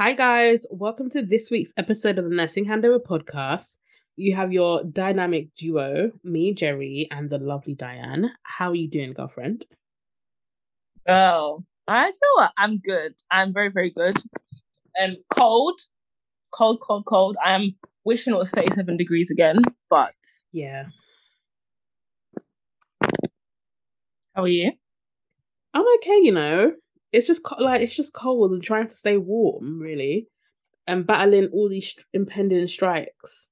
Hi, guys. Welcome to this week's episode of the Nursing Handover podcast. You have your dynamic duo, me, Gerry, and the lovely Dianne. How are you doing, girlfriend? Oh, I know what? I'm good. I'm very, very good. Um, cold, cold, cold, cold. I am wishing it was 37 degrees again, but Yeah. how are you? I'm okay, you know. It's just co- like it's just cold and trying to stay warm, really, and battling all these st- impending strikes.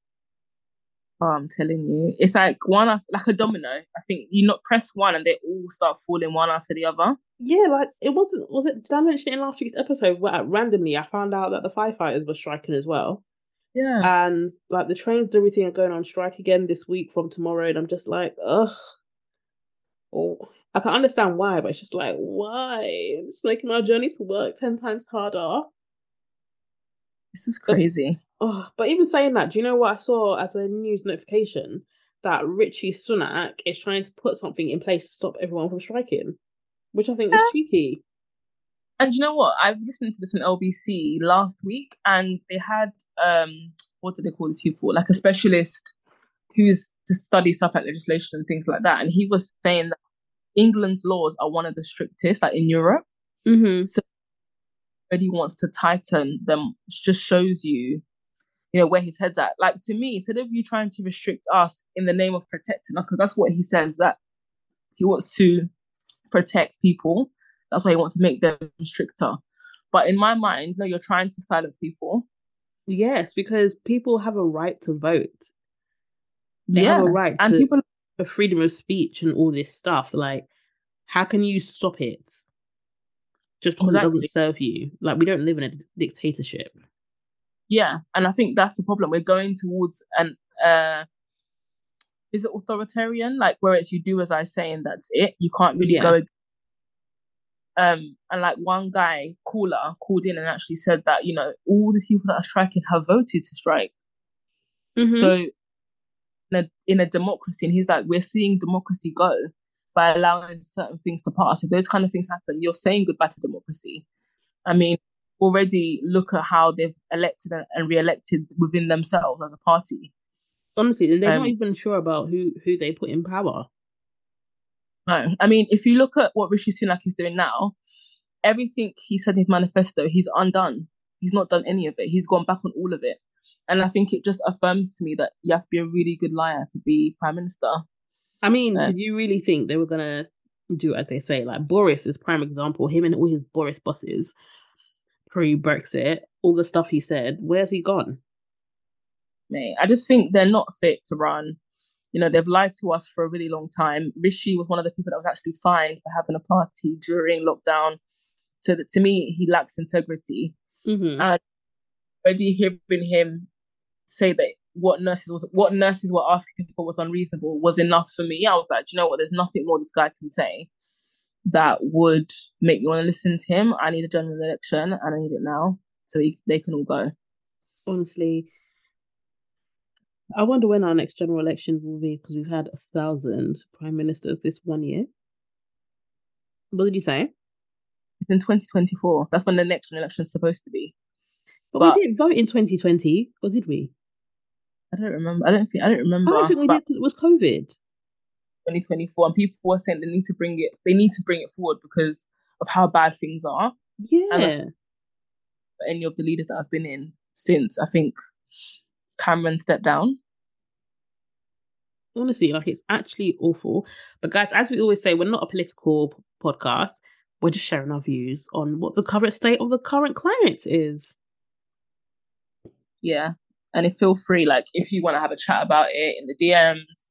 Oh, I'm telling you, it's like one after, like a domino. I think you not press one and they all start falling one after the other. Yeah, like it wasn't. Was it? Did I mention it in last week's episode? Where randomly I found out that the firefighters were striking as well, Yeah. and like the trains and everything are going on strike again this week from tomorrow, and I'm just like, ugh. Oh, I can understand why, but it's just like, why? It's making my journey to work ten times harder. this is crazy. Oh, but even saying that, do you know what I saw as a news notification? That Rishi Sunak is trying to put something in place to stop everyone from striking, which I think is cheeky. And you know what? I've listened to this on LBC last week, and they had um, what do they call these people? Like a specialist who's to study stuff like legislation and things like that. And he was saying that England's laws are one of the strictest, like in Europe. Mm-hmm. Already wants to tighten them. It just shows you, you know, where his head's at. Like to me, instead of you trying to restrict us in the name of protecting us, because that's what he says that he wants to protect people. That's why he wants to make them stricter. But in my mind, no, you're trying to silence people. Yes, because people have a right to vote. They yeah, have a right and to people a freedom of speech and all this stuff. Like, how can you stop it just because it doesn't serve you? Like, we don't live in a dictatorship. Yeah, and I think that's the problem. We're going towards an uh is it authoritarian? Like where it's you do as I say and that's it. You can't really Yeah. go um and like one guy caller called in and actually said that, you know, all these people that are striking have voted to strike. Mhm. So in a in a democracy, and he's like, We're seeing democracy go by allowing certain things to pass. If those kind of things happen, you're saying goodbye to democracy. I mean, already look at how they've elected and, re-elected within themselves as a party. honestly, they're um, not even sure about who who they put in power. No, I mean, if you look at what Rishi Sunak is doing now, everything he said in his manifesto, he's undone. He's not done any of it. He's gone back on all of it. And I think it just affirms to me that you have to be a really good liar to be prime minister. I mean, Yeah. did you really think they were gonna do as they say? Like Boris is prime example. Him and all his Boris bosses pre Brexit, all the stuff he said. Where's he gone? mate. I just think they're not fit to run. You know, they've lied to us for a really long time. Rishi was one of the people that was actually fined for having a party during lockdown. So that to me, he lacks integrity. Mm-hmm. And already hearing him say that what nurses was what nurses were asking for was unreasonable was enough for me. I was like, "Do you know what? There's nothing more this guy can say that would make me want to listen to him. I need a general election, and I need it now, so he, they can all go. Honestly, I wonder when our next general election will be because we've had a thousand prime ministers this one year. What did you say? It's in 2024. That's when the next election is supposed to be. But, But- we didn't vote in 2020, or did we? I don't remember. I don't think I don't remember. I don't think we did because it was COVID. 2024, and people were saying they need to bring it. They need to bring it forward because of how bad things are. Yeah. any of the leaders that I've been in since I think Cameron stepped down. honestly, like it's actually awful. But guys, as we always say, we're not a political p- podcast. We're just sharing our views on what the current state of the current climate is. Yeah. And if feel free, like if you want to have a chat about it in the DMs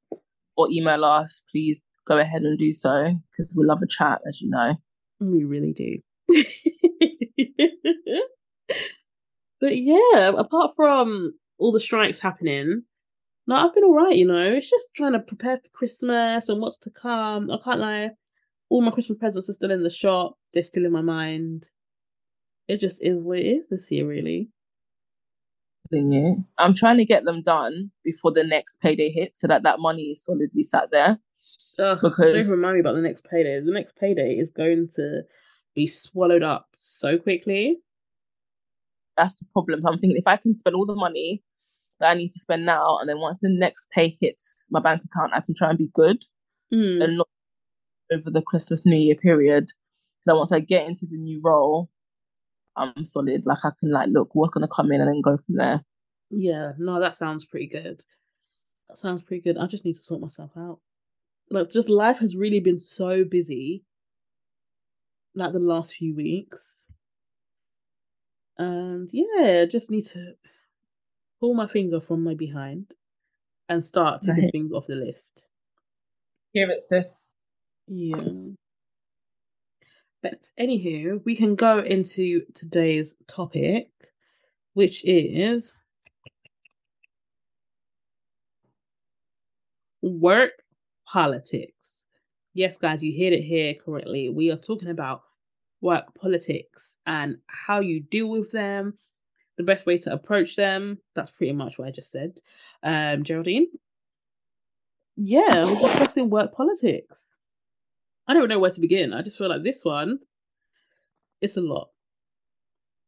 or email us, please go ahead and do so because we love a chat, as you know. We really do. but yeah, apart from all the strikes happening, no, I've been all right. You know, it's just trying to prepare for Christmas and what's to come. I can't lie. All my Christmas presents are still in the shop. They're still in my mind. It just is what it is this year, really. Telling you. I'm trying to get them done before the next payday hits so that that money is solidly sat there. Ugh, Because- don't remind me about the next payday. The next payday is going to be swallowed up so quickly. That's the problem. I'm thinking if I can spend all the money that I need to spend now, and then once the next pay hits my bank account, I can try and be good Mm. and not over the Christmas New Year period. So once I get into the new role, I'm solid. Like I can like look what's gonna come in and then go from there. Yeah, no, that sounds pretty good. That sounds pretty good. I just need to sort myself out. Like, just life has really been so busy, like the last few weeks. And yeah, I just need to pull my finger from my behind and start taking Right. things off the list. Here it sis. Yeah. But anywho, we can go into today's topic, which is work politics. Yes, guys, you heard it here correctly. We are talking about work politics and how you deal with them, the best way to approach them. That's pretty much what I just said. Um, Geraldine? Yeah, we're discussing work politics. I don't know where to begin. I just feel like this one, it's a lot.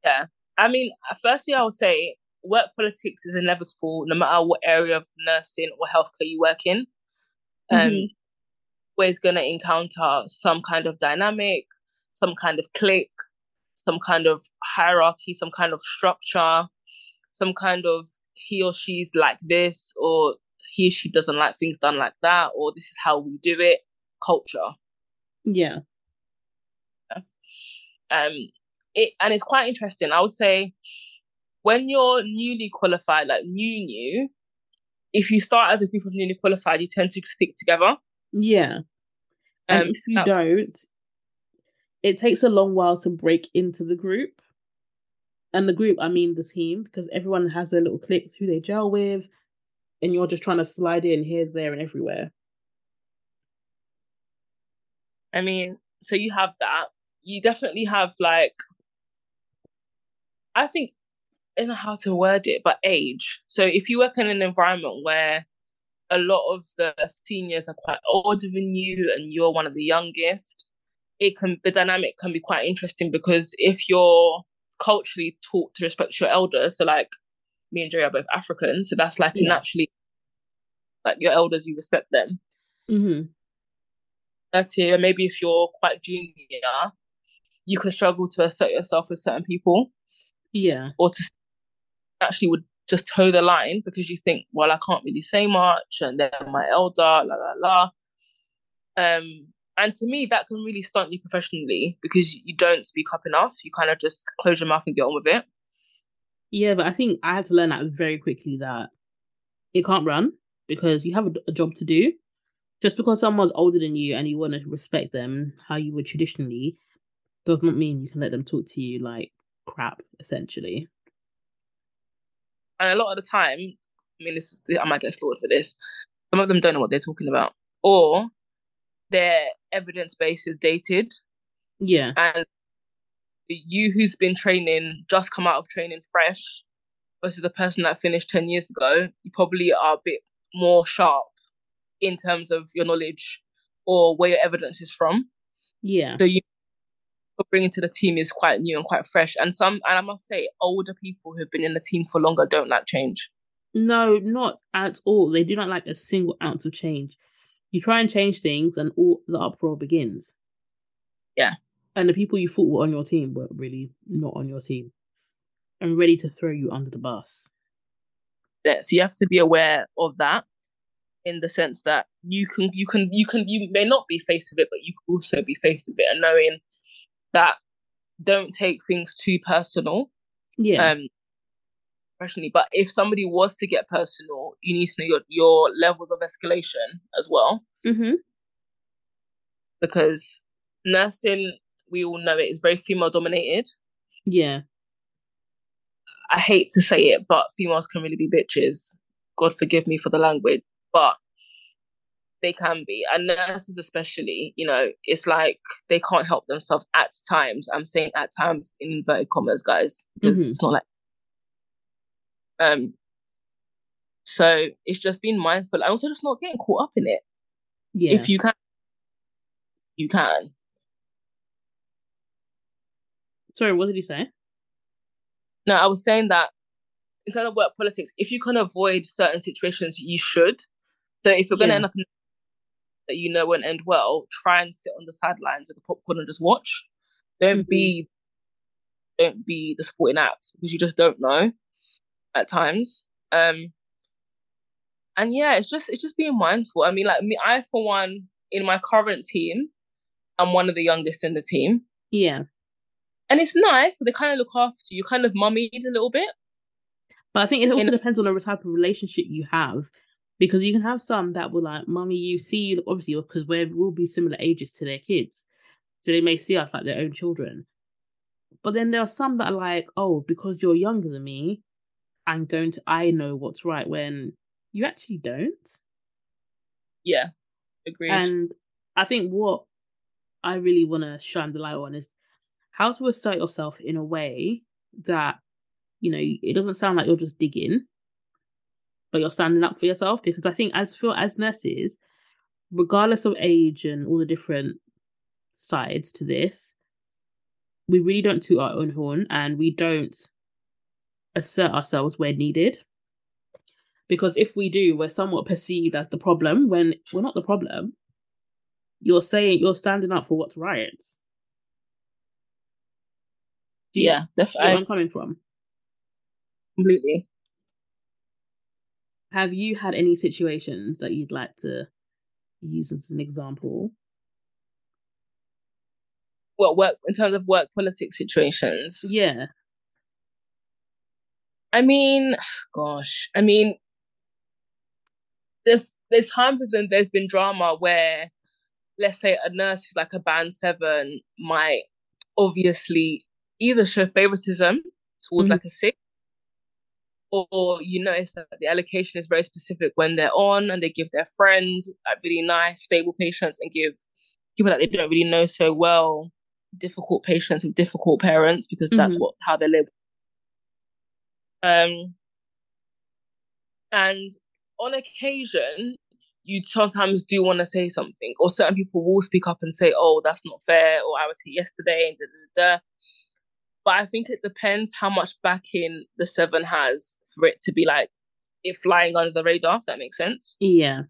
Yeah. I mean, firstly, I would say work politics is inevitable no matter what area of nursing or healthcare you work in. Um, Mhm. always going to encounter some kind of dynamic, some kind of clique, some kind of hierarchy, some kind of structure, some kind of he or she's like this, or he or she doesn't like things done like that, or this is how we do it culture. Yeah. um it and it's quite interesting i would say when you're newly qualified like new new if you start as a group of newly qualified you tend to stick together Yeah. And Um, if you that- don't, it takes a long while to break into the group. And the group, I mean the team, because everyone has their little cliques who they gel with, and you're just trying to slide in here, there, and everywhere. I mean so you have that you definitely have like i think I don't know how to word it but age so if you work in an environment where a lot of the seniors are quite older than you and you're one of the youngest it can the dynamic can be quite interesting because if you're culturally taught to respect your elders so like me and Gerry are both African so that's like Yeah. naturally like your elders you respect them Mm-hmm. That's here maybe if you're quite junior you can struggle to assert yourself with certain people Yeah. or to actually would just toe the line because you think, well, I can't really say much, and they're my elder, la la la. Um, and to me, that can really stunt you professionally because you don't speak up enough. You kind of just close your mouth and get on with it. Yeah, but I think I had to learn that very quickly that it can't run because you have a, a job to do. Just because someone's older than you and you want to respect them how you would traditionally does not mean you can let them talk to you like crap, essentially. And a lot of the time, I mean, this I might get slaughtered for this. Some of them don't know what they're talking about, or their evidence base is dated. Yeah. and you who's been training just come out of training fresh versus the person that finished 10 years ago you probably are a bit more sharp in terms of your knowledge or where your evidence is from Yeah. so you bringing to the team is quite new and quite fresh and some and i must say older people who've been in the team for longer don't like change No, not at all. They do not like a single ounce of change. You try and change things, and all the uproar begins. Yeah. And the people you thought were on your team were really not on your team, and ready to throw you under the bus. Yeah, so you have to be aware of that in the sense that you can you can you can you may not be faced with it but you can also be faced with it and knowing that don't take things too personal Yeah. um professionally but if somebody was to get personal you need to know your, your levels of escalation as well mm-hmm. because nursing we all know it is very female dominated Yeah. i hate to say it but females can really be bitches god forgive me for the language but they can be and nurses especially you know it's like they can't help themselves at times i'm saying at times in inverted commas guys because Mhm. it's not like um so it's just being mindful and also just not getting caught up in it Yeah. if you can you can Sorry, what did you say? No, I was saying that in terms of work politics, if you can avoid certain situations, you should. So if you're going to Yeah. end up in that you know won't end well, try and sit on the sidelines with the popcorn and just watch. Don't Mhm. be, don't be the supporting act because you just don't know at times. Um, and yeah, it's just it's just being mindful. I mean, like me, I for one, in my current team, I'm one of the youngest in the team, Yeah. and it's nice. They kind of look after you, kind of mummied a little bit. But I think it also In- depends on the type of relationship you have. Because you can have some that will like, mummy, you see, you obviously, because we will be similar ages to their kids. So they may see us like their own children. But then there are some that are like, oh, because you're younger than me, I'm going to, I know what's right when you actually don't. Yeah, agreed. And I think what I really want to shine the light on is how to assert yourself in a way that, you know, it doesn't sound like you're just digging, but you're standing up for yourself. Because I think as for as nurses, regardless of age and all the different sides to this, we really don't toot our own horn and we don't assert ourselves where needed. Because if we do, we're somewhat perceived as the problem when we're not the problem. You're saying you're standing up for what's right. Yeah, get where definitely, I'm coming from? completely. Have you had any situations that you'd like to use as an example? Well, work in terms of work politics situations. Yeah. I mean, gosh, I mean, there's there's times there's been there's been drama where, let's say, a nurse who's like a band seven might obviously either show favoritism towards Mhm. like a six, or you notice that the allocation is very specific when they're on and they give their friends like really nice stable patients and give people that they don't really know so well difficult patients with difficult parents because that's Mhm. what how they live um, and on occasion, you sometimes do want to say something, or certain people will speak up and say, "Oh, that's not fair," or "I was here yesterday," and da da da. But I think it depends how much backing the seven has for it to be like it flying under the radar. If that makes sense. Yeah.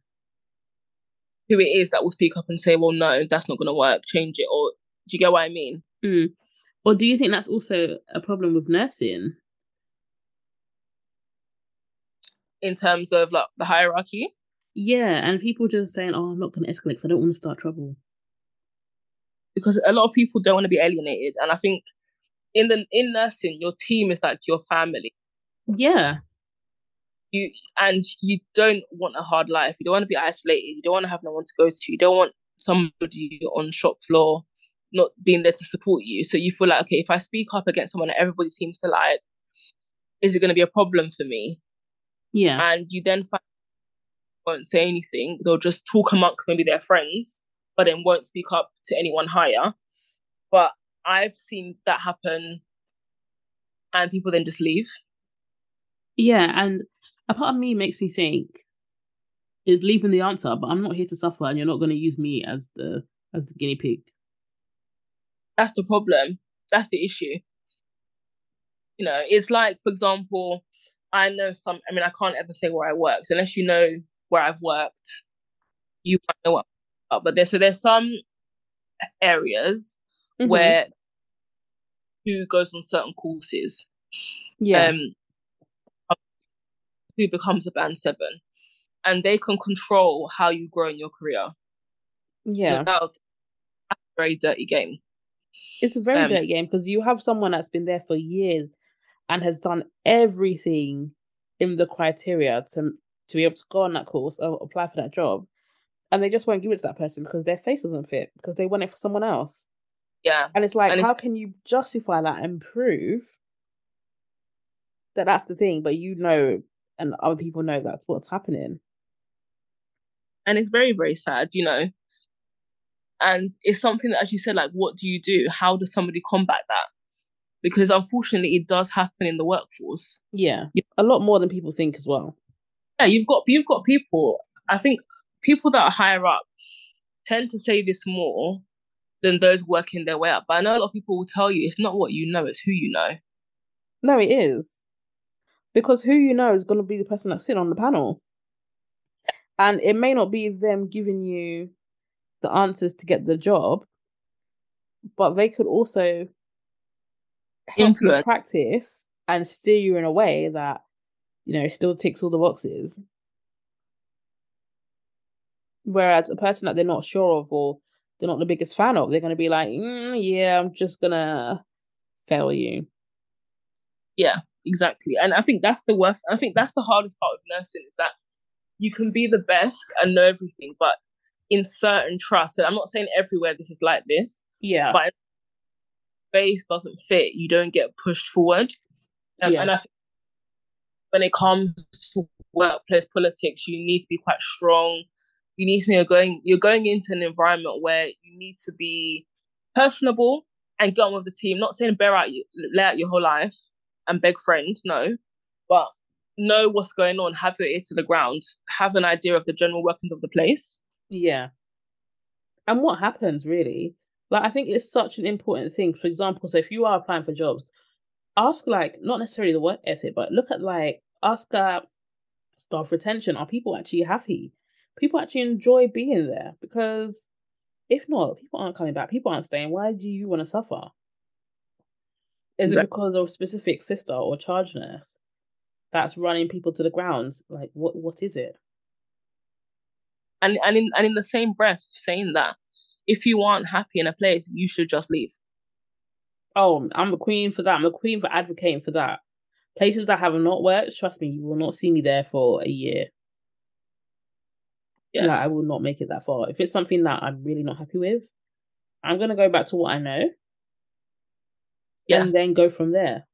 Who it is that will speak up and say, "Well, no, that's not going to work. Change it," or do you get what I mean? Mm. Or do you think that's also a problem with nursing? In terms of like the hierarchy, Yeah, and people just saying, "Oh, I'm not going to escalate because I don't want to start trouble." because a lot of people don't want to be alienated, and I think in the in nursing, your team is like your family. Yeah, you and you don't want a hard life. You don't want to be isolated. You don't want to have no one to go to. You don't want somebody on shop floor not being there to support you. So you feel like, okay, if I speak up against someone that everybody seems to like, is it going to be a problem for me? yeah, And you then find won't say anything. They'll just talk amongst maybe their friends, but then won't speak up to anyone higher. But I've seen that happen, and people then just leave. Yeah. And a part of me makes me think is leaving the answer, but I'm not here to suffer, and you're not going to use me as the as the guinea pig. That's the problem. That's the issue. You know, it's like, for example, I know some. I mean, I can't ever say where I work, so unless you know where I've worked, you might know what. I'm But there's so there's some areas Mhm. where who goes on certain courses, yeah, um, who becomes a band seven, and they can control how you grow in your career. yeah. Without a very dirty game. It's a very um, dirty game because you have someone that's been there for years and has done everything in the criteria to to be able to go on that course or apply for that job, and they just won't give it to that person because their face doesn't fit because they want it for someone else. Yeah, And it's like, And it's- how can you justify that and prove that that's the thing, but you know, and other people know that's what's happening? and it's very very sad you know. And it's something that as you said like what do you do? How does somebody combat that? Because unfortunately it does happen in the workforce. Yeah, a lot more than people think as well. yeah you've got you've got people i think people that are higher up tend to say this more than those working their way up. But i know a lot of people will tell you it's not what you know it's who you know. No, it is. Because who you know is going to be the person that's sitting on the panel. And it may not be them giving you the answers to get the job, but they could also help you Influence. practice and steer you in a way that, you know, still ticks all the boxes. Whereas a person that they're not sure of or they're not the biggest fan of, they're going to be like, "Mm, yeah, I'm just going to fail you. Yeah, exactly. And I think that's the worst. I think that's the hardest part of nursing is that you can be the best and know everything, but in certain trusts, and I'm not saying everywhere this is like this, Yeah. but space doesn't fit, you don't get pushed forward. Um, Yeah. And I think when it comes to workplace politics, you need to be quite strong. You need to be going. You're going into an environment where you need to be personable and get on with the team. Not saying bear out, you lay out your whole life and beg friend, no, but know what's going on. Have your ear to the ground. Have an idea of the general workings of the place. Yeah. And what happens really? Like I think it's such an important thing. For example, so if you are applying for jobs, ask like not necessarily the work ethic, but look at like ask uh, staff retention. Are people actually happy? People actually enjoy being there because if not, people aren't coming back. People aren't staying. Why do you want to suffer? Is it because of a specific sister or charge nurse that's running people to the ground? Like what? What is it? And and in and in the same breath, saying that if you aren't happy in a place, you should just leave. Oh, I'm a queen for that. I'm a queen for advocating for that. Places that have not worked, trust me, you will not see me there for a year. Yeah. Like, I will not make it that far. If it's something that I'm really not happy with, I'm gonna go back to what I know. Yeah. And then go from there.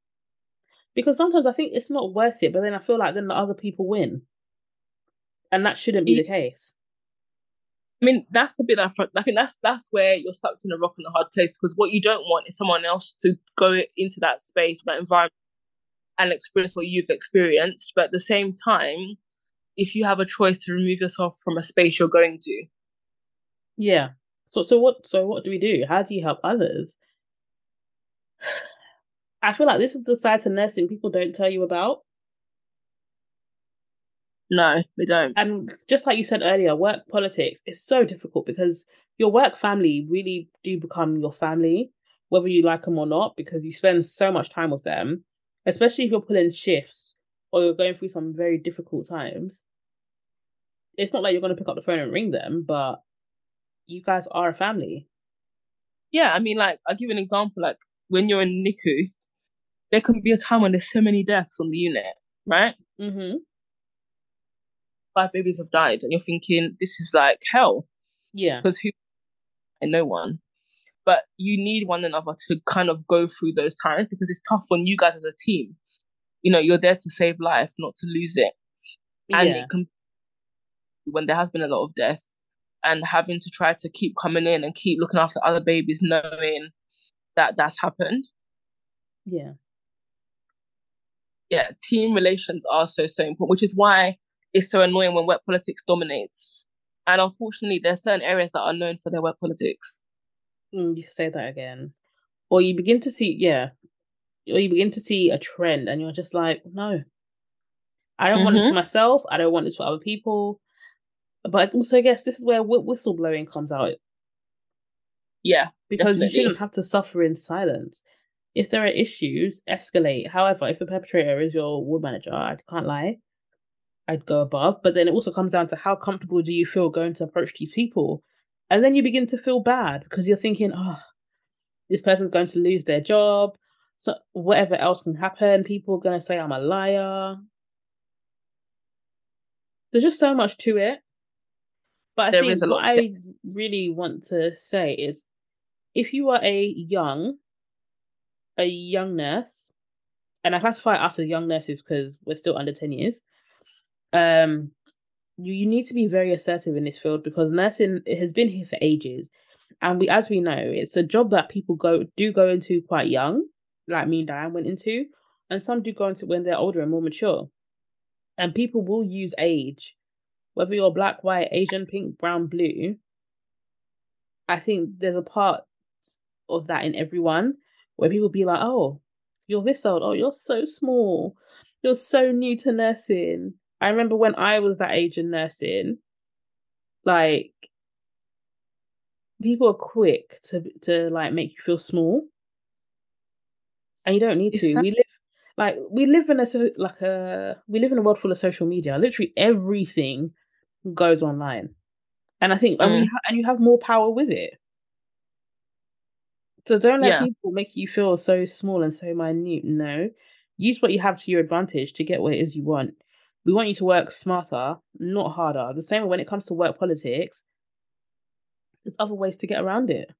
Because sometimes I think it's not worth it, but then I feel like then the other people win. And that shouldn't be the case. I mean, that's the bit I, fr- I think that's that's where you're stuck in a rock and a hard place because what you don't want is someone else to go into that space, that environment, and experience what you've experienced. But at the same time, if you have a choice to remove yourself from a space you're going to, Yeah. So so what so what do we do? How do you help others? I feel like this is the side to nursing people don't tell you about. no, they don't. And just like you said earlier, work politics is so difficult because your work family really do become your family, whether you like them or not, because you spend so much time with them, especially if you're pulling shifts or you're going through some very difficult times. It's not like you're going to pick up the phone and ring them, but you guys are a family. Yeah, I mean, like I'll give you an example. Like when you're in NICU, there can be a time when there's so many deaths on the unit, right? Mm-hmm. Five babies have died, and you're thinking this is like hell. Yeah. because who and no one but you need one another to kind of go through those times because it's tough on you guys as a team you know you're there to save life not to lose it and yeah. it can when there has been a lot of death and having to try to keep coming in and keep looking after other babies knowing that that's happened Yeah. yeah team relations are so so important which is why it's so annoying when work politics dominates and unfortunately there are certain areas that are known for their work politics Mm, you say that again. Or you begin to see, yeah, or you begin to see a trend and you're just like, no, I don't want this Mhm. for myself. I don't want this for other people. But also, I guess this is where wh- whistleblowing comes out yeah because you shouldn't have to suffer in silence. If there are issues, escalate. However, if the perpetrator is your ward manager, I can't lie, I'd go above. But then it also comes down to how comfortable do you feel going to approach these people? And then you begin to feel bad because you're thinking, oh, this person's going to lose their job. So whatever else can happen, people are going to say I'm a liar. There's just so much to it. But I There think what I really want to say is if you are a young, a young nurse, and I classify us as young nurses because we're still under 10 years, um, you, you need to be very assertive in this field because nursing has been here for ages. And we as we know, it's a job that people go do go into quite young, like me and Dianne went into, and some do go into when they're older and more mature. And people will use age, whether you're black, white, Asian, pink, brown, blue. I think there's a part of that in everyone where people be like, oh, you're this old. Oh, you're so small. You're so new to nursing. I remember when I was that age in nursing, like people are quick to to like make you feel small, and you don't need to. We live like we live in a so like a we live in a world full of social media. Literally everything goes online, and I think mm. and we ha- and you have more power with it. So don't let yeah. people make you feel so small and so minute. No, use what you have to your advantage to get what it is you want. We want you to work smarter, not harder. The same when it comes to work politics, there's other ways to get around it.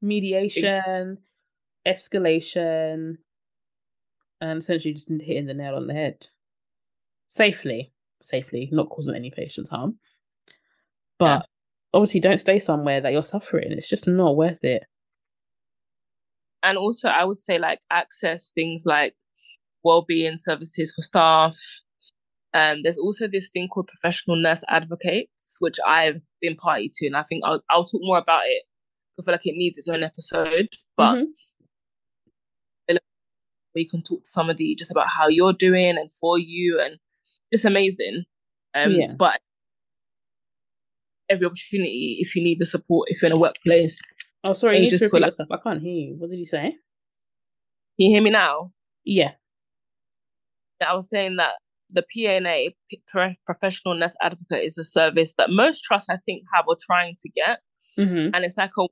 Mediation, escalation, and essentially just hitting the nail on the head. Safely, safely, not causing any patients harm. But yeah. obviously don't stay somewhere that you're suffering. It's just not worth it. And also I would say like access things like well-being services for staff, um, there's also this thing called professional nurse advocates, which I've been party to, and I think I'll I'll talk more about it. I feel like it needs its own episode, but mm-hmm. you can talk to somebody just about how you're doing and for you, and it's amazing. Um, yeah. But every opportunity, if you need the support, if you're in a workplace. Oh, sorry, you just repeat like... yourself. I can't hear you. What did you say? Can you hear me now? Yeah. I was saying that the PNA, Professional Nurse Advocate, is a service that most trusts, I think, have or trying to get, mm-hmm. and it's like a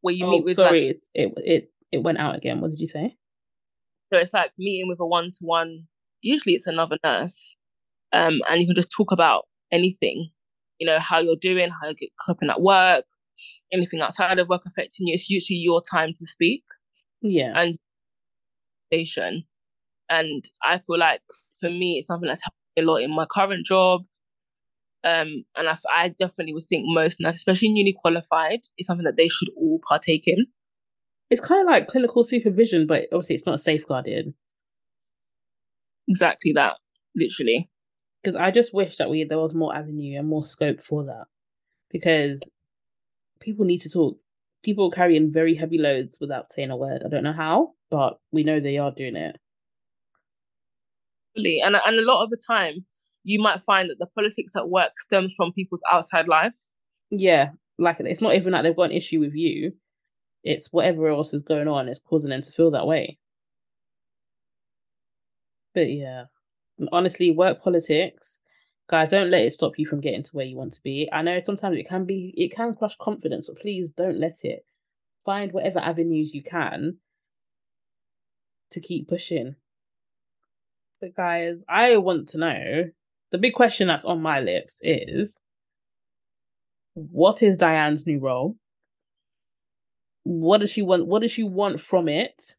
where you oh, meet with. Sorry, like, it it it went out again. What did you say? So it's like meeting with a one to one. Usually, it's another nurse, um, and you can just talk about anything. You know how you're doing, how you're coping at work, anything outside of work affecting you. It's usually your time to speak. Yeah, and station, and I feel like for me, it's something that's helped me a lot in my current job. Um, and I, I definitely would think most, especially newly qualified, is something that they should all partake in. It's kind of like clinical supervision, but obviously it's not safeguarded. Exactly that, literally. Because I just wish that we there was more avenue and more scope for that, because people need to talk. People carrying very heavy loads without saying a word. I don't know how, but we know they are doing it and and a lot of the time you might find that the politics at work stems from people's outside life. Yeah, like it's not even like they've got an issue with you; it's whatever else is going on is causing them to feel that way. But yeah, honestly, work politics, guys, don't let it stop you from getting to where you want to be. I know sometimes it can be, it can crush confidence, but please don't let it. Find whatever avenues you can to keep pushing but guys, I want to know the big question that's on my lips is what is Dianne's new role? What does she want? What does she want from it?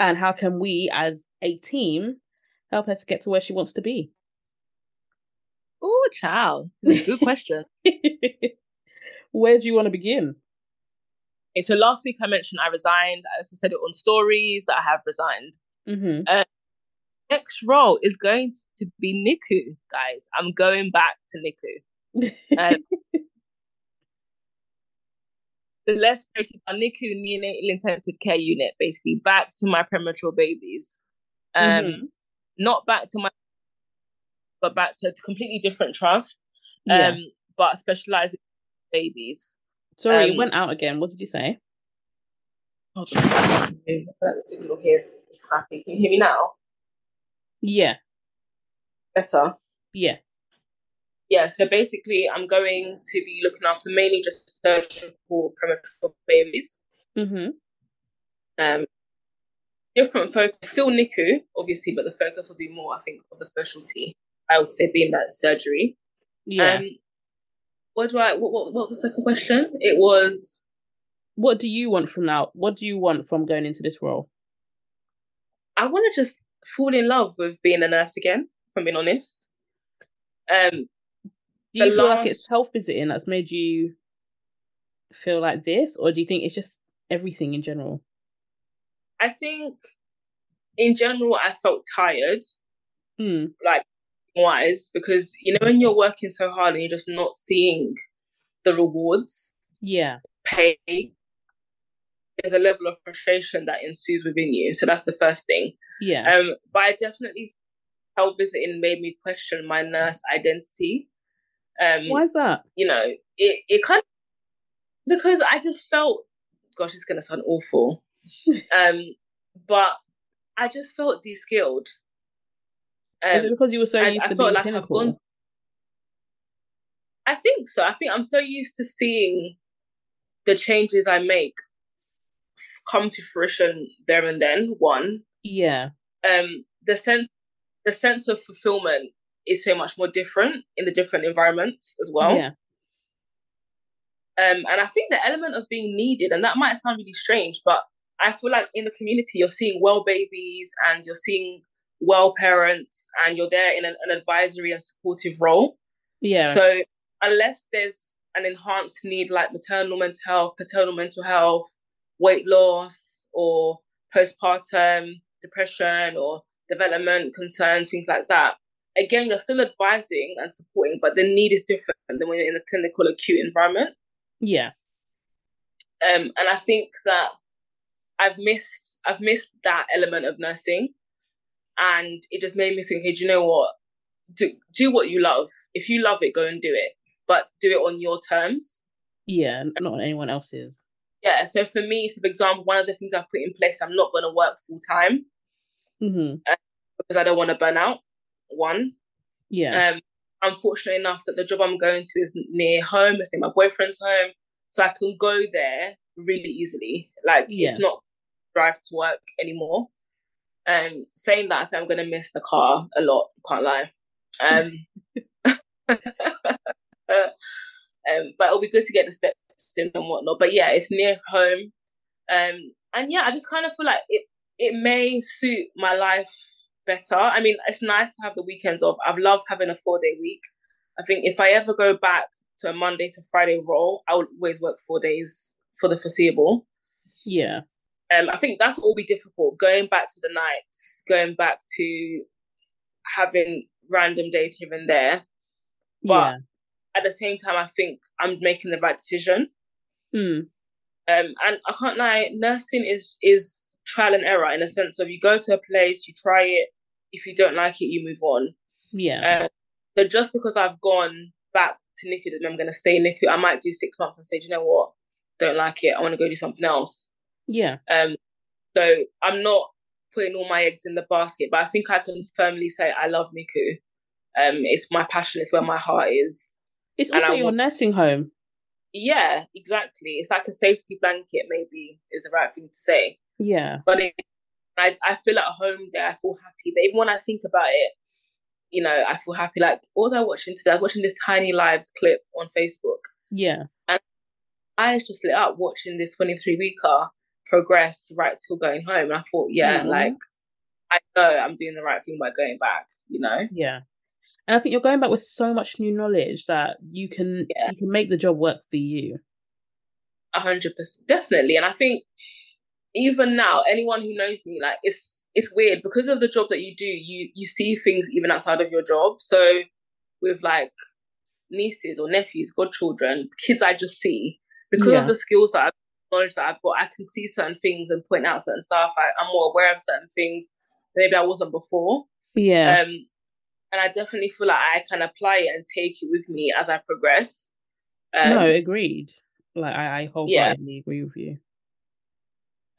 And how can we as a team help her to get to where she wants to be? Oh, child. Good question. where do you want to begin? Okay, so last week I mentioned I resigned. I also said it on stories that I have resigned. Mm-hmm. Uh, next role is going to be NICU, guys. I'm going back to NICU. Um, so let's break it down. NICU, neonatal intensive care unit, basically back to my premature babies. Um, mm-hmm. Not back to my, but back to a completely different trust. Um, yeah. but specializing babies. Sorry, um, it went out again. What did you say? Hold on. I feel like the signal here is, is crappy. Can you hear me now? Yeah. Better? Yeah. Yeah, so basically, I'm going to be looking after mainly just searching for premature babies. Mm-hmm. Um, different focus, still NICU, obviously, but the focus will be more, I think, of a specialty. I would say being that surgery. Yeah. Um, what do I? What, what, what was the second question? It was. What do you want from now? What do you want from going into this role? I want to just fall in love with being a nurse again. If I'm being honest. Um, do you feel last... like it's health visiting that's made you feel like this, or do you think it's just everything in general? I think, in general, I felt tired. Hmm. Like wise because you know when you're working so hard and you're just not seeing the rewards yeah pay there's a level of frustration that ensues within you. So that's the first thing. Yeah. Um, but I definitely health visiting made me question my nurse identity. Um, Why is that? You know, it it kind of because I just felt, gosh, it's gonna sound awful, um, but I just felt de-skilled. Um, is it because you were so I, used I to felt being like clinical? I've gone. I think so. I think I'm so used to seeing the changes I make come to fruition there and then. One, yeah. Um, the sense, the sense of fulfillment is so much more different in the different environments as well. Yeah. Um, and I think the element of being needed, and that might sound really strange, but I feel like in the community you're seeing well babies and you're seeing well parents, and you're there in an, an advisory and supportive role. Yeah. So unless there's an enhanced need like maternal mental health, paternal mental health, weight loss, or postpartum depression, or development concerns, things like that. Again, you're still advising and supporting, but the need is different than when you're in a clinical acute environment. Yeah. Um, and I think that I've missed I've missed that element of nursing, and it just made me think, hey, do you know what? Do do what you love. If you love it, go and do it, but do it on your terms. Yeah, not on anyone else's. Yeah. So for me, so for example, one of the things I've put in place, I'm not going to work full time mm-hmm. uh, because I don't want to burn out. One. Yeah. Um, I'm fortunate enough that the job I'm going to is near home. It's near my boyfriend's home, so I can go there really easily. Like Yeah. it's not drive to work anymore. Um, saying that I think I'm gonna miss the car a lot. Can't lie. Um, um, but it'll be good to get the steps in and whatnot. But yeah, it's near home. Um, and yeah, I just kind of feel like it. It may suit my life better. I mean, it's nice to have the weekends off. I've loved having a four day week. I think if I ever go back to a Monday to Friday role, I would always work four days for the foreseeable. Yeah. Um, I think that's all be difficult. Going back to the nights, going back to having random days here and there. But yeah. at the same time, I think I'm making the right decision. Mm. Um, and I can't lie, nursing is is trial and error in a sense of you go to a place, you try it. If you don't like it, you move on. Yeah. Uh, so just because I've gone back to NICU mean I'm going to stay in NICU. I might do six months and say, do you know what? Don't like it. I want to go do something else. Yeah. Um, so I'm not putting all my eggs in the basket, but I think I can firmly say I love NICU. Um, it's my passion. It's where my heart is. It's also your want- nursing home. Yeah, exactly. It's like a safety blanket. Maybe is the right thing to say. Yeah. But it, I I feel at home there. I feel happy. But even when I think about it, you know, I feel happy. Like what was I watching today? I was watching this Tiny Lives clip on Facebook. Yeah. And I just lit up watching this 23 weeker progress right till going home. And I thought, yeah, Mhm. like I know I'm doing the right thing by going back, you know? Yeah. And I think you're going back with so much new knowledge that you can Yeah. you can make the job work for you. A hundred percent definitely. And I think even now, anyone who knows me, like it's it's weird because of the job that you do, you you see things even outside of your job. So with like nieces or nephews, godchildren, kids I just see, because Yeah. of the skills that I've knowledge that I've got, I can see certain things and point out certain stuff. I, I'm more aware of certain things maybe I wasn't before. Yeah. Um, and I definitely feel like I can apply it and take it with me as I progress. Um, no, agreed. Like I, I wholeheartedly agree with you.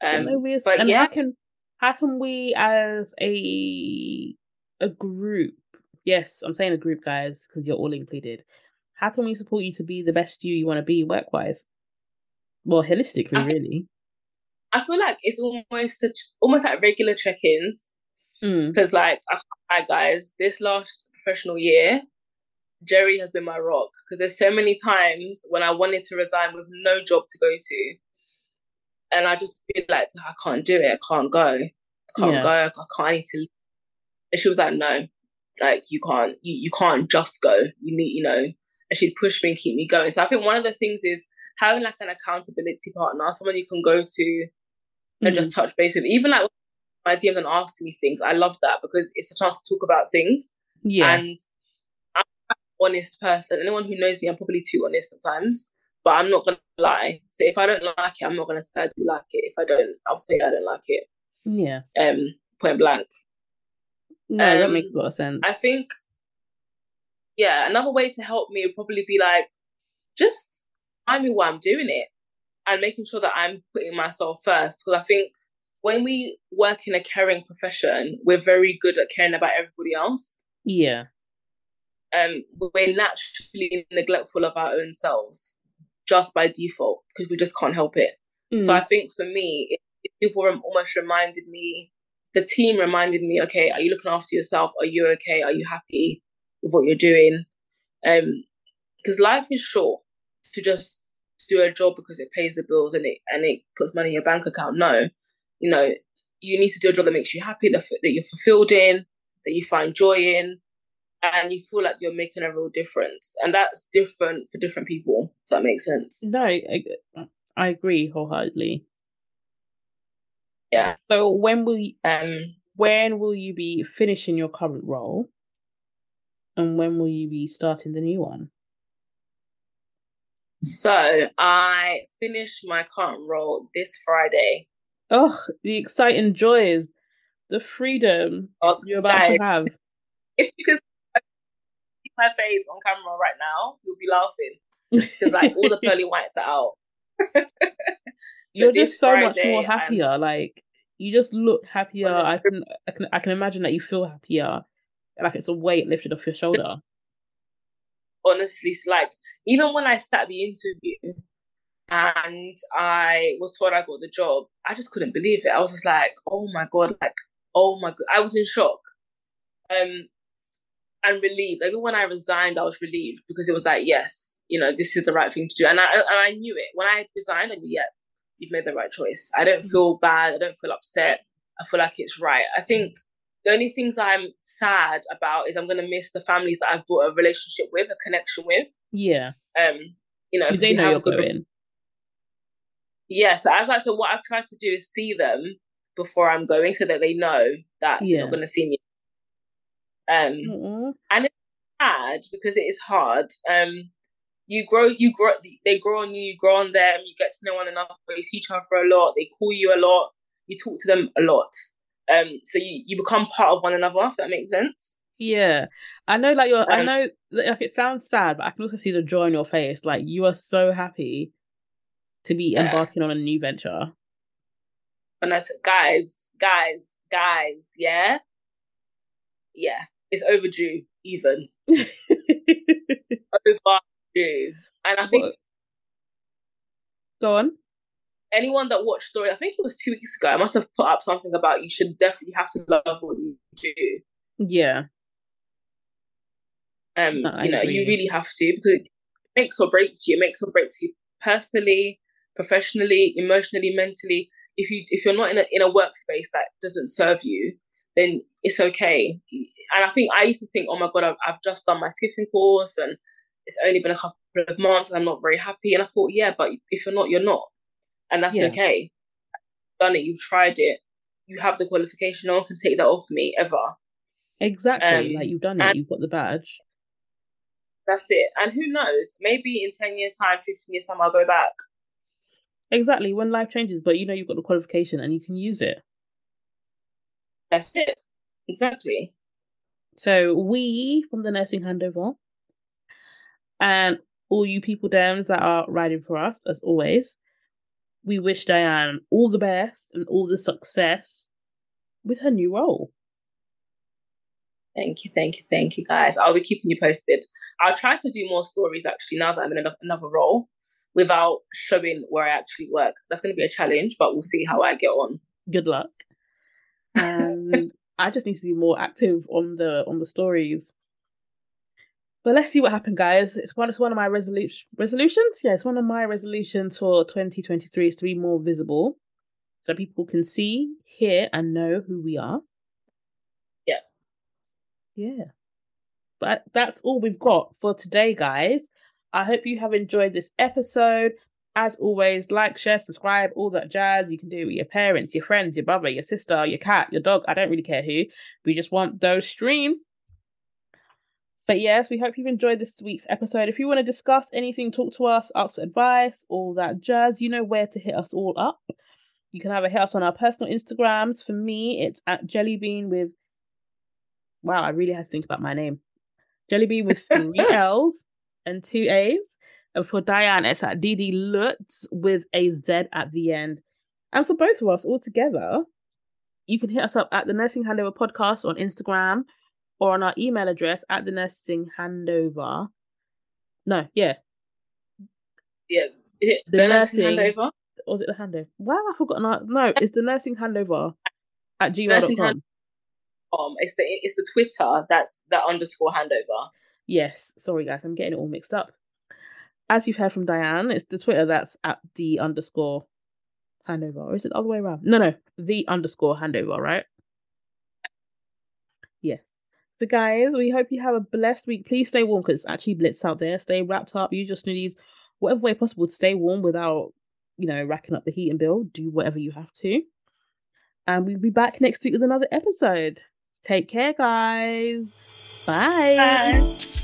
Um, no, but and yeah, how can how can we as a a group yes i'm saying a group guys because you're all included how can we support you to be the best you you want to be work wise well holistically I really I feel like it's almost such, almost like regular check-ins mm. because, like, I can't guys, this last professional year, Gerry has been my rock because there's so many times when I wanted to resign with no job to go to, and I just feel like I can't do it, I can't go, I can't Yeah. go, I can't. I need to. And she was like, "No, like you can't, you, you can't just go. You need, you know." And she'd push me and keep me going. So I think one of the things is having like an accountability partner, someone you can go to and Mhm. just touch base with. Even like my DMs and ask me things, I love that because it's a chance to talk about things. yeah And I'm an honest person. Anyone who knows me, I'm probably too honest sometimes. but I'm not gonna lie. So if I don't like it, I'm not gonna say I do like it. If I don't, I'll say I don't like it. Yeah. Um, point blank. No, that Um, makes a lot of sense. I think, yeah, another way to help me would probably be like, just remind me why I'm doing it and making sure that I'm putting myself first. Because I think when we work in a caring profession, we're very good at caring about everybody else. yeah. Um, we're naturally neglectful of our own selves just by default because we just can't help it. So Mm. I think for me, it, it- people almost reminded me, the team reminded me, okay, are you looking after yourself? Are you okay? Are you happy with what you're doing? Um, because life is short to just do a job because it pays the bills and it and it puts money in your bank account. No, you know, you need to do a job that makes you happy, that, that you're fulfilled in, that you find joy in, and you feel like you're making a real difference. And that's different for different people. Does that make sense? no, I, I agree wholeheartedly. Yeah. So when will you, Um. when will you be finishing your current role, and when will you be starting the new one? So I finished my current role this Friday. Oh, the exciting joys, the freedom Oh, you're about guys, to have. if you could see my face on camera right now, you'll be laughing because like all the pearly whites are out. You're just so much Friday, more I'm- happier. Like you just look happier. I can, I can, I can imagine that you feel happier. Like it's a weight lifted off your shoulder. Honestly, like even when I sat the interview and I was told I got the job, I just couldn't believe it. I was just like, oh my god, like oh my god, I was in shock. Um, and relieved. Even when I resigned, I was relieved because it was like, yes, you know, this is the right thing to do, and I and I knew it when I had resigned. I knew, yeah, you've made the right choice. I don't feel bad. I don't feel upset. I feel like it's right. I think the only things I'm sad about is I'm gonna miss the families that I've built a relationship with, a connection with. Yeah, Um, you know, they know you're good going. yeah, so as I so what I've tried to do is see them before I'm going so that they know that you're not gonna see me. Um And it's sad because it is hard. Um you grow you grow they grow on you, you grow on them, you get to know one another, you see each other a lot, they call you a lot, you talk to them a lot. Um so you, you become part of one another, if that makes sense. Yeah, I know. Like you're, I Um, know. Like it sounds sad, but I can also see the joy on your face. Like you are so happy to be Yeah. embarking on a new venture. And I t- guys, guys, guys, yeah? Yeah. It's overdue, even. Overdue. And I think Go on. Anyone that watched Story, I think it was two weeks ago, I must have put up something about you should definitely have to love what you do. Yeah, Um, No, you know, agree. you really have to because it makes or breaks you. It makes or breaks you personally, professionally, emotionally, mentally. If you if you're not in a in a workspace that doesn't serve you, then it's okay. And I think I used to think, oh my god, I've, I've just done my skipping course and it's only been a couple of months and I'm not very happy. And I thought, yeah, but if you're not, you're not, and that's Yeah. okay. You've done it. You've tried it. You have the qualification. No one can take that off me ever. exactly. Um, like you've done it. You've got the badge. That's it. And who knows? Maybe in 10 years' time, 15 years' time, I'll go back. Exactly. When life changes, but you know you've got the qualification and you can use it. That's it. Exactly. So we from the nursing handover and all you people dems that are riding for us, as always, we wish Dianne all the best and all the success with her new role. Thank you, thank you, thank you, guys. I'll be keeping you posted. I'll try to do more stories actually now that I'm in another, another role without showing where I actually work. That's going to be a challenge, but we'll see how I get on. Good luck. And I just need to be more active on the on the stories. But let's see what happened, guys. It's one it's one of my resolution resolutions. Yeah, it's one of my resolutions for 2023 is to be more visible so that people can see, hear, and know who we are. Yeah. Yeah. But that's all we've got for today, guys. I hope you have enjoyed this episode. As always, like, share, subscribe, all that jazz. You can do it with your parents, your friends, your brother, your sister, your cat, your dog. I don't really care who. We just want those streams. But yes, we hope you've enjoyed this week's episode. If you want to discuss anything, talk to us, ask for advice, all that jazz, you know where to hit us all up. You can have a hit us on our personal Instagrams. For me, it's at Jellybean with wow, I really had to think about my name. Jellybean with three L's and two A's. And for Dianne, it's at DD Lutz with a Z at the end. And for both of us all together, you can hit us up at the Nursing Handover Podcast on Instagram or on our email address at the Nursing Handover. No, yeah. Yeah. The, the nursing, nursing handover. Or was it the handover? Wow, I forgot. No, it's the nursing handover at gmail.com. Um, it's the it's the Twitter that's that underscore handover. Yes, sorry guys, I'm getting it all mixed up. As you've heard from Dianne, it's the Twitter that's at the underscore handover, or is it the other way around? No, no, the underscore handover, right? So guys, we hope you have a blessed week. Please stay warm because it's actually blitz out there. Stay wrapped up. Use your snoodies, whatever way possible to stay warm without, you know, racking up the heat and bill. Do whatever you have to. And we'll be back next week with another episode. Take care, guys. Bye. Bye.